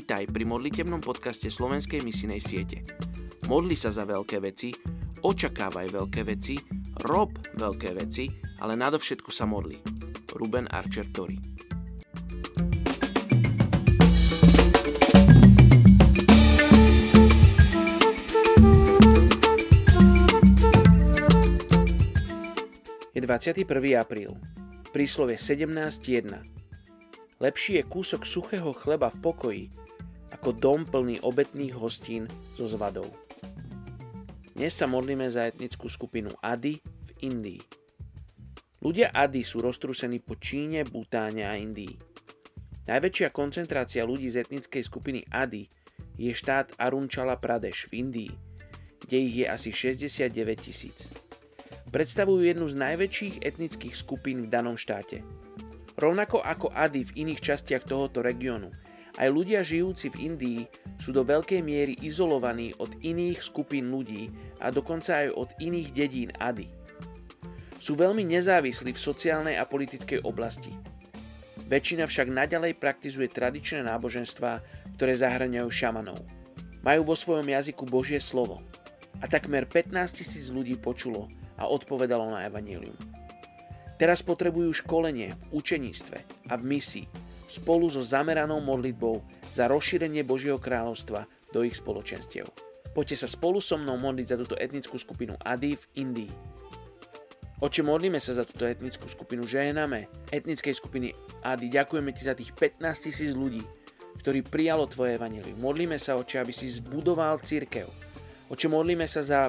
Vítaj pri modlitebnom podcaste Slovenskej misinej siete. Modli sa za veľké veci, očakávaj veľké veci, rob veľké veci, ale nadovšetko sa modli. Ruben Archer Tori Je 21. apríl. Príslove 17.1. Lepší je kúsok suchého chleba v pokoji, ako dom plný obetných hostín so zvadou. Dnes sa modlíme za etnickú skupinu Ady v Indii. Ľudia Ady sú roztrúsení po Číne, Butáne a Indii. Najväčšia koncentrácia ľudí z etnickej skupiny Ady je štát Arunčala Pradesh v Indii, kde ich je asi 69 tisíc. Predstavujú jednu z najväčších etnických skupín v danom štáte. Rovnako ako Ady v iných častiach tohoto regiónu, aj ľudia žijúci v Indii sú do veľkej miery izolovaní od iných skupín ľudí a dokonca aj od iných dedín Ady. Sú veľmi nezávislí v sociálnej a politickej oblasti. Väčšina však naďalej praktizuje tradičné náboženstvá, ktoré zahrňajú šamanov. Majú vo svojom jazyku Božie slovo a takmer 15 tisíc ľudí počulo a odpovedalo na evanílium. Teraz potrebujú školenie v učeníctve a v misii spolu so zameranou modlitbou za rozšírenie Božieho kráľovstva do ich spoločenstiev. Poďte sa spolu so mnou modliť za túto etnickú skupinu Adi v Indii. Oče, modlíme sa za túto etnickú skupinu, žename etnickej skupiny Adi. Ďakujeme ti za tých 15 tisíc ľudí, ktorí prijalo tvoje evanelium. Modlíme sa, oče, aby si zbudoval církev. Oče, modlíme sa za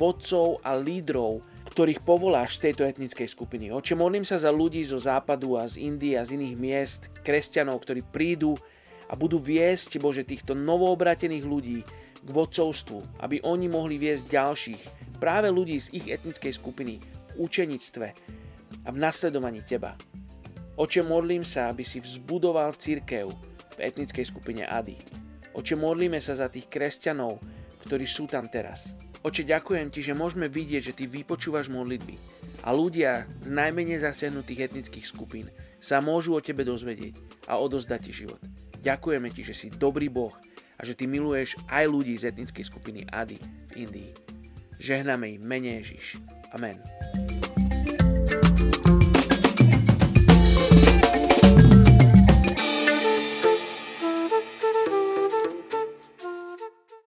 vodcov a lídrov ktorých povoláš z tejto etnickej skupiny. Oče, modlím sa za ľudí zo západu a z Indie a z iných miest, kresťanov, ktorí prídu a budú viesť, Bože, týchto novoobratených ľudí k vodcovstvu, aby oni mohli viesť ďalších, práve ľudí z ich etnickej skupiny v učenictve a v nasledovaní Teba. Oče, modlím sa, aby si vzbudoval církev v etnickej skupine Ady. Oče, modlíme sa za tých kresťanov, ktorí sú tam teraz. Oče, ďakujem ti, že môžeme vidieť, že ty vypočúvaš modlitby a ľudia z najmenej zasiahnutých etnických skupín sa môžu o tebe dozvedieť a odozdať ti život. Ďakujeme ti, že si dobrý Boh a že ty miluješ aj ľudí z etnickej skupiny Ady v Indii. Žehnáme im mene Ježiš. Amen.